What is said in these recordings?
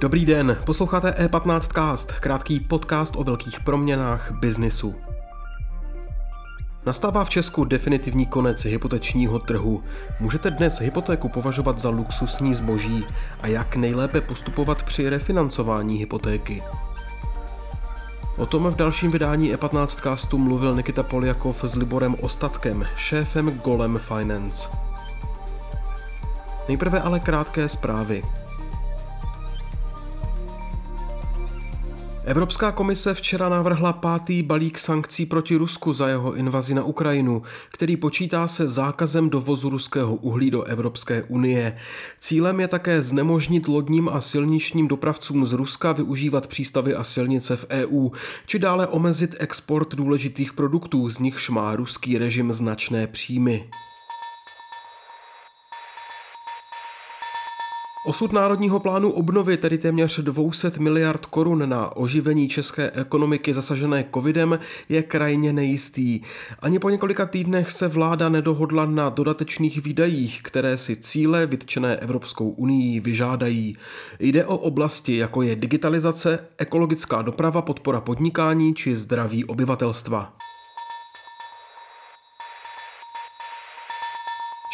Dobrý den, posloucháte E15cast, krátký podcast o velkých proměnách biznisu. Nastává v Česku definitivní konec hypotečního trhu. Můžete dnes hypotéku považovat za luxusní zboží a jak nejlépe postupovat při refinancování hypotéky. O tom v dalším vydání E15 castu mluvil Nikita Poljakov s Liborem Ostatkem, šéfem Golem Finance. Nejprve ale krátké zprávy. Evropská komise včera navrhla pátý balík sankcí proti Rusku za jeho invazi na Ukrajinu, který počítá se zákazem dovozu ruského uhlí do Evropské unie. Cílem je také znemožnit lodním a silničním dopravcům z Ruska využívat přístavy a silnice v EU, či dále omezit export důležitých produktů, z nichž má ruský režim značné příjmy. Osud Národního plánu obnovy, tedy téměř 200 miliard korun na oživení české ekonomiky zasažené covidem, je krajně nejistý. Ani po několika týdnech se vláda nedohodla na dodatečných výdajích, které si cíle vytčené Evropskou unii vyžádají. Jde o oblasti, jako je digitalizace, ekologická doprava, podpora podnikání či zdraví obyvatelstva.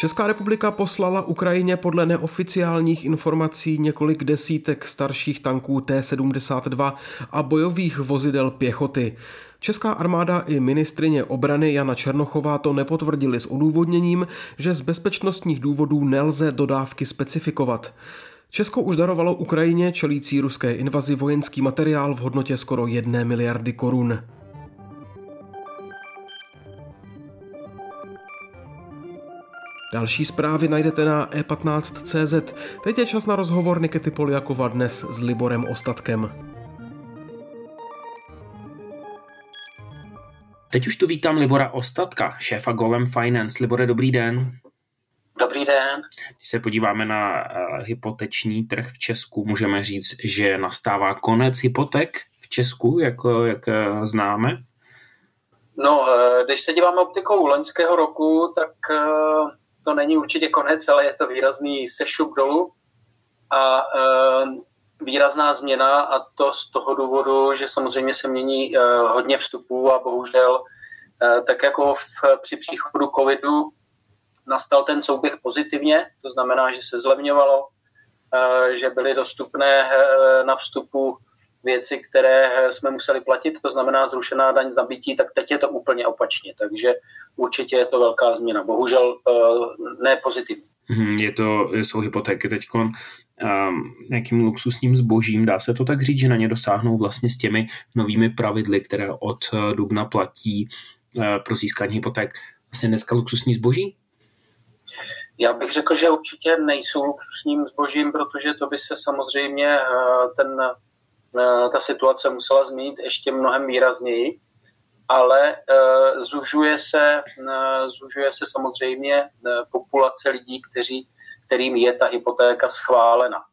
Česká republika poslala Ukrajině podle neoficiálních informací několik desítek starších tanků T-72 a bojových vozidel pěchoty. Česká armáda i ministrině obrany Jana Černochová to nepotvrdili s odůvodněním, že z bezpečnostních důvodů nelze dodávky specifikovat. Česko už darovalo Ukrajině čelící ruské invazi vojenský materiál v hodnotě skoro jedné miliardy korun. Další zprávy najdete na e15.cz. Teď je čas na rozhovor Nikety Poliakova dnes s Liborem Ostatkem. Teď už tu vítám Libora Ostatka, šéfa Golem Finance. Libore, dobrý den. Dobrý den. Když se podíváme na uh, hypoteční trh v Česku, můžeme říct, že nastává konec hypoték v Česku, jak, jak uh, známe? No, když se díváme optikou loňského roku, tak uh to není určitě konec, ale je to výrazný sešup dolů. A e, výrazná změna a to z toho důvodu, že samozřejmě se mění e, hodně vstupů a bohužel e, tak jako v, při příchodu covidu nastal ten souběh pozitivně, to znamená, že se zlevňovalo, že byly dostupné na vstupu věci, které jsme museli platit, to znamená zrušená daň z nabití, tak teď je to úplně opačně. Takže určitě je to velká změna. Bohužel eh, ne pozitivní. Mhm, je to, jsou hypotéky teď um, nějakým luxusním zbožím. Dá se to tak říct, že na ně dosáhnou vlastně s těmi novými pravidly, které od eh, dubna platí uh, pro získání hypoték. Vlastně dneska luxusní zboží? Já bych řekl, že určitě nejsou luxusním zbožím, protože to by se samozřejmě ten, ta situace musela změnit ještě mnohem výrazněji ale uh, zužuje, se, uh, zužuje se samozřejmě populace lidí, kteří, kterým je ta hypotéka schválena.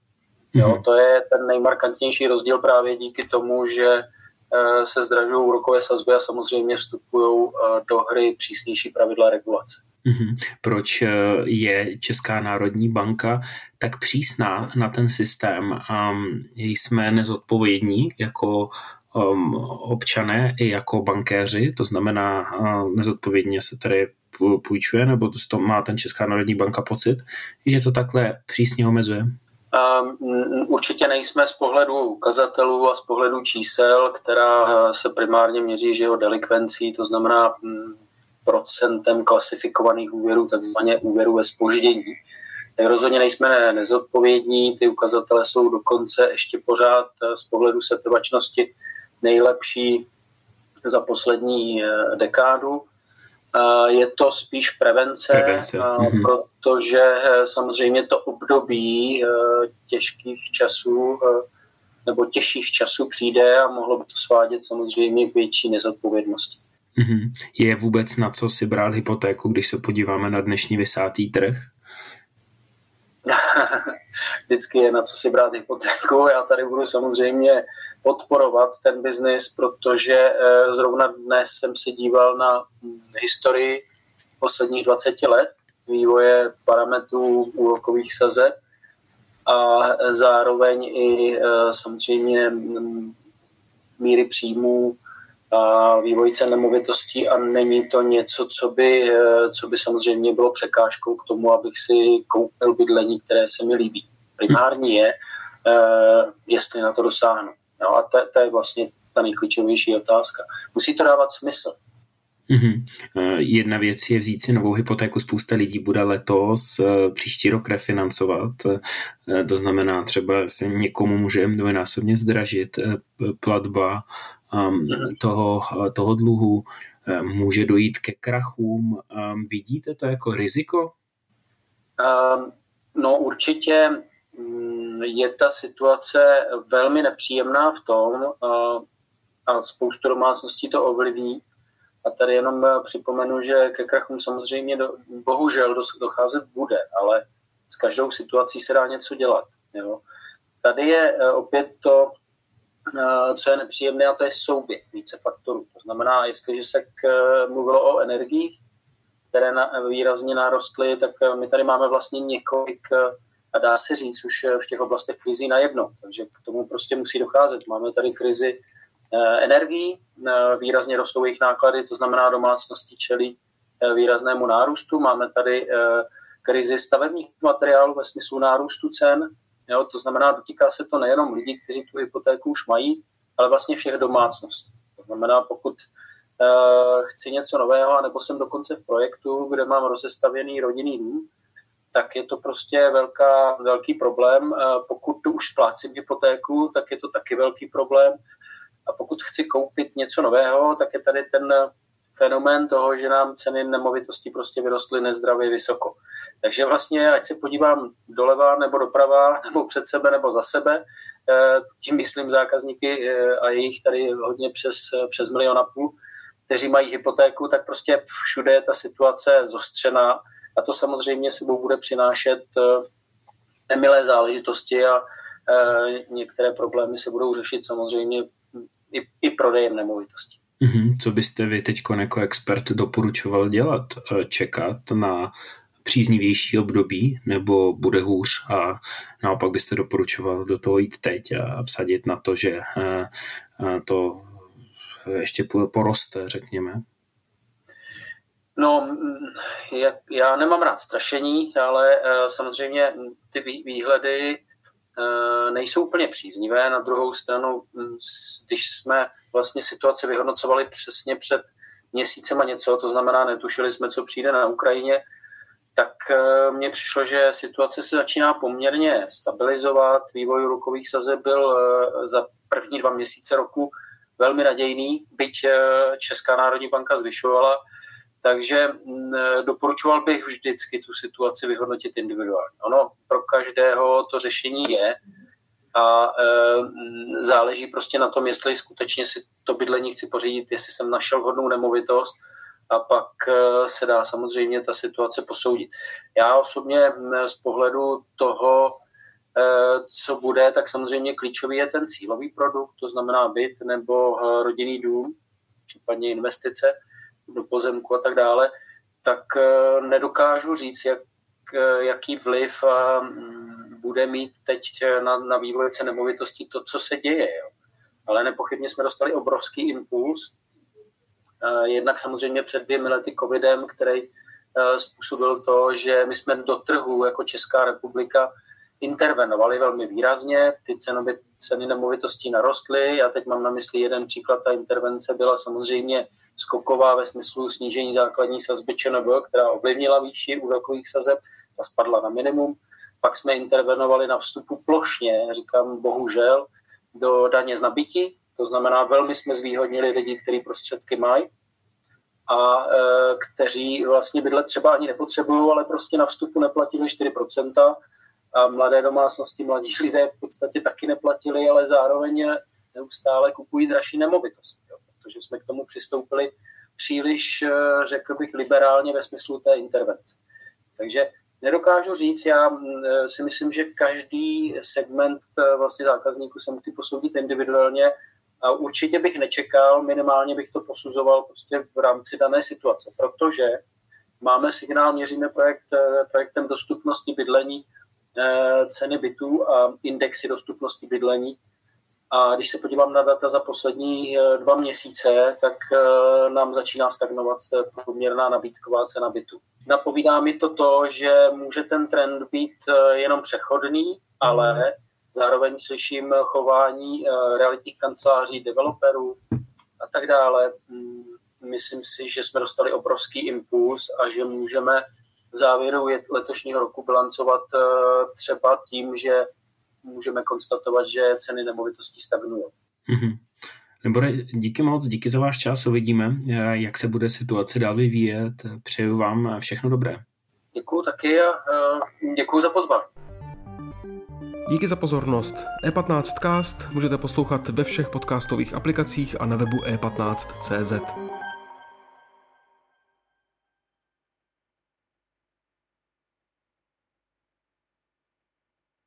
Jo, mhm. to je ten nejmarkantnější rozdíl právě díky tomu, že se zdražují úrokové sazby a samozřejmě vstupují do hry přísnější pravidla regulace. Mm-hmm. Proč je Česká národní banka tak přísná na ten systém? Um, jsme nezodpovědní jako um, občané i jako bankéři, to znamená uh, nezodpovědně se tady půjčuje, nebo to má ten Česká národní banka pocit, že to takhle přísně omezuje? Určitě nejsme z pohledu ukazatelů a z pohledu čísel, která uh, se primárně měří že o delikvencí, to znamená um, procentem klasifikovaných úvěrů, takzvaně úvěrů ve spoždění. Tak rozhodně nejsme nezodpovědní, ty ukazatele jsou dokonce ještě pořád uh, z pohledu setrvačnosti nejlepší za poslední eh, dekádu. Je to spíš prevence, prevence. Mhm. protože eh, samozřejmě to období eh, těžkých časů nebo těžších časů přijde a mohlo by to svádět samozřejmě k větší nezodpovědnosti. Mhm. Je vůbec na co si brát hypotéku, když se podíváme na dnešní vysátý trh? Vždycky je na co si brát hypotéku. Já tady budu samozřejmě podporovat ten biznis, protože zrovna dnes jsem se díval na historii posledních 20 let vývoje parametrů úrokových sazeb a zároveň i samozřejmě míry příjmů vývoj cen nemovitostí a není to něco, co by, eh, co by samozřejmě bylo překážkou k tomu, abych si koupil bydlení, které se mi líbí. Primární je, eh, jestli na to dosáhnu. No a to, to je vlastně ta nejklíčovější otázka. Musí to dávat smysl. Mm-hmm. Jedna věc je vzít si novou hypotéku, spousta lidí bude letos příští rok refinancovat, to znamená třeba se někomu může dvojnásobně zdražit platba toho, toho dluhu, um, může dojít ke krachům. Um, vidíte to jako riziko? No určitě mm, je ta situace velmi nepříjemná v tom, uh, a spoustu domácností to ovlivní. A tady jenom připomenu, že ke krachům samozřejmě do, bohužel docházet bude, ale s každou situací se dá něco dělat. Jo. Tady je opět to Eh, co je nepříjemné, a to je souběh více faktorů. To znamená, jestliže se k, eh, mluvilo o energiích, které na, výrazně narostly, tak eh, my tady máme vlastně několik, a dá se říct už v těch oblastech krizí najednou. Takže k tomu prostě musí docházet. Máme tady krizi energií, výrazně rostou jejich náklady, to znamená domácnosti čelí výraznému nárůstu. Máme tady krizi stavebních materiálů ve smyslu nárůstu cen, Jo? To znamená, dotýká se to nejenom lidí, kteří tu hypotéku už mají, ale vlastně všech domácností. To znamená, pokud uh, chci něco nového, anebo jsem dokonce v projektu, kde mám rozestavěný rodinný dům, tak je to prostě velká, velký problém. Uh, pokud tu už splácím hypotéku, tak je to taky velký problém. A pokud chci koupit něco nového, tak je tady ten fenomén toho, že nám ceny nemovitostí prostě vyrostly nezdravě vysoko. Takže vlastně, ať se podívám doleva nebo doprava, nebo před sebe nebo za sebe, eh, tím myslím zákazníky eh, a jejich tady hodně přes, přes milion a půl, kteří mají hypotéku, tak prostě všude je ta situace zostřená a to samozřejmě sebou bude přinášet eh, nemilé záležitosti a některé problémy se budou řešit samozřejmě i, i prodejem nemovitostí. Mm-hmm. Co byste vy teď jako expert doporučoval dělat? Čekat na příznivější období, nebo bude hůř a naopak byste doporučoval do toho jít teď a vsadit na to, že eh, eh, to ještě poroste, řekněme? No, já nemám rád strašení, ale eh, samozřejmě ty výhledy nejsou úplně příznivé. Na druhou stranu, hm, když jsme vlastně situaci vyhodnocovali přesně před měsícem a něco, to znamená, netušili jsme, co přijde na Ukrajině, tak eh, mně přišlo, že situace se začíná poměrně stabilizovat. Vývoj rukových sazeb byl eh, za první dva měsíce roku velmi nadějný, byť eh, Česká národní banka zvyšovala, takže mm, doporučoval bych vždycky tu situaci vyhodnotit individuálně. Ono pro každého to řešení je a mm, záleží prostě na tom, jestli skutečně si to bydlení chci pořídit, jestli jsem našel vhodnou nemovitost, a pak eh, se dá samozřejmě ta situace posoudit. Já osobně z pohledu toho, eh, co bude, tak samozřejmě klíčový je ten cílový produkt, to znamená byt nebo eh, rodinný dům, případně investice do pozemku a tak dále, tak nedokážu říct, jak, jaký vliv mm, bude mít teď na, na vývoj cen nemovitostí to, co se děje. Jo. Ale nepochybně jsme dostali obrovský impuls, Eh, jednak samozřejmě před dvěmi lety covidem, který eh, způsobil to, že my jsme do trhu jako Česká republika intervenovali velmi výrazně, ty cenově, ceny nemovitostí narostly. Já teď mám na mysli jeden příklad, ta intervence byla samozřejmě skoková ve smyslu snížení základní sazby ČNB, která ovlivnila výši úrokových sazeb, ta spadla na minimum. Pak jsme intervenovali na vstupu plošně, říkám bohužel, do daně z nabití, to znamená, velmi jsme zvýhodnili lidi, kteří prostředky mají a e, kteří vlastně bydlet třeba ani nepotřebují, ale prostě na vstupu neplatili 4%. A mladé domácnosti, mladí lidé v podstatě taky neplatili, ale zároveň neustále kupují dražší nemovitosti, jo, protože jsme k tomu přistoupili příliš, e, řekl bych, liberálně ve smyslu té intervence. Takže Nedokážu říct, já si myslím, že každý segment vlastně zákazníků se musí posoudit individuálně a určitě bych nečekal, minimálně bych to posuzoval prostě v rámci dané situace, protože máme signál, měříme projekt, projektem dostupnosti bydlení, ceny bytů a indexy dostupnosti bydlení a když se podívám na data za poslední eh, dva měsíce, tak eh, nám začíná stagnovat průměrná nabídková cena bytu. Napovídá mi to to, že může ten trend být eh, jenom přechodný, ale zároveň slyším chování realitních kanceláří, developerů a tak dále. Hmm, myslím si, že jsme dostali obrovský impuls a že můžeme v závěru letošního roku bilancovat třeba tím, že můžeme konstatovat, že ceny nemovitostí stagnují. Mm-hmm. Nebore, díky moc, díky za váš čas, uvidíme, eh, jak se bude situace dál vyvíjet. Přeju vám všechno dobré. Děkuji taky a eh, děkuji za pozvání. Díky za pozornost. E15cast můžete poslouchat ve všech podcastových aplikacích a na webu e15.cz.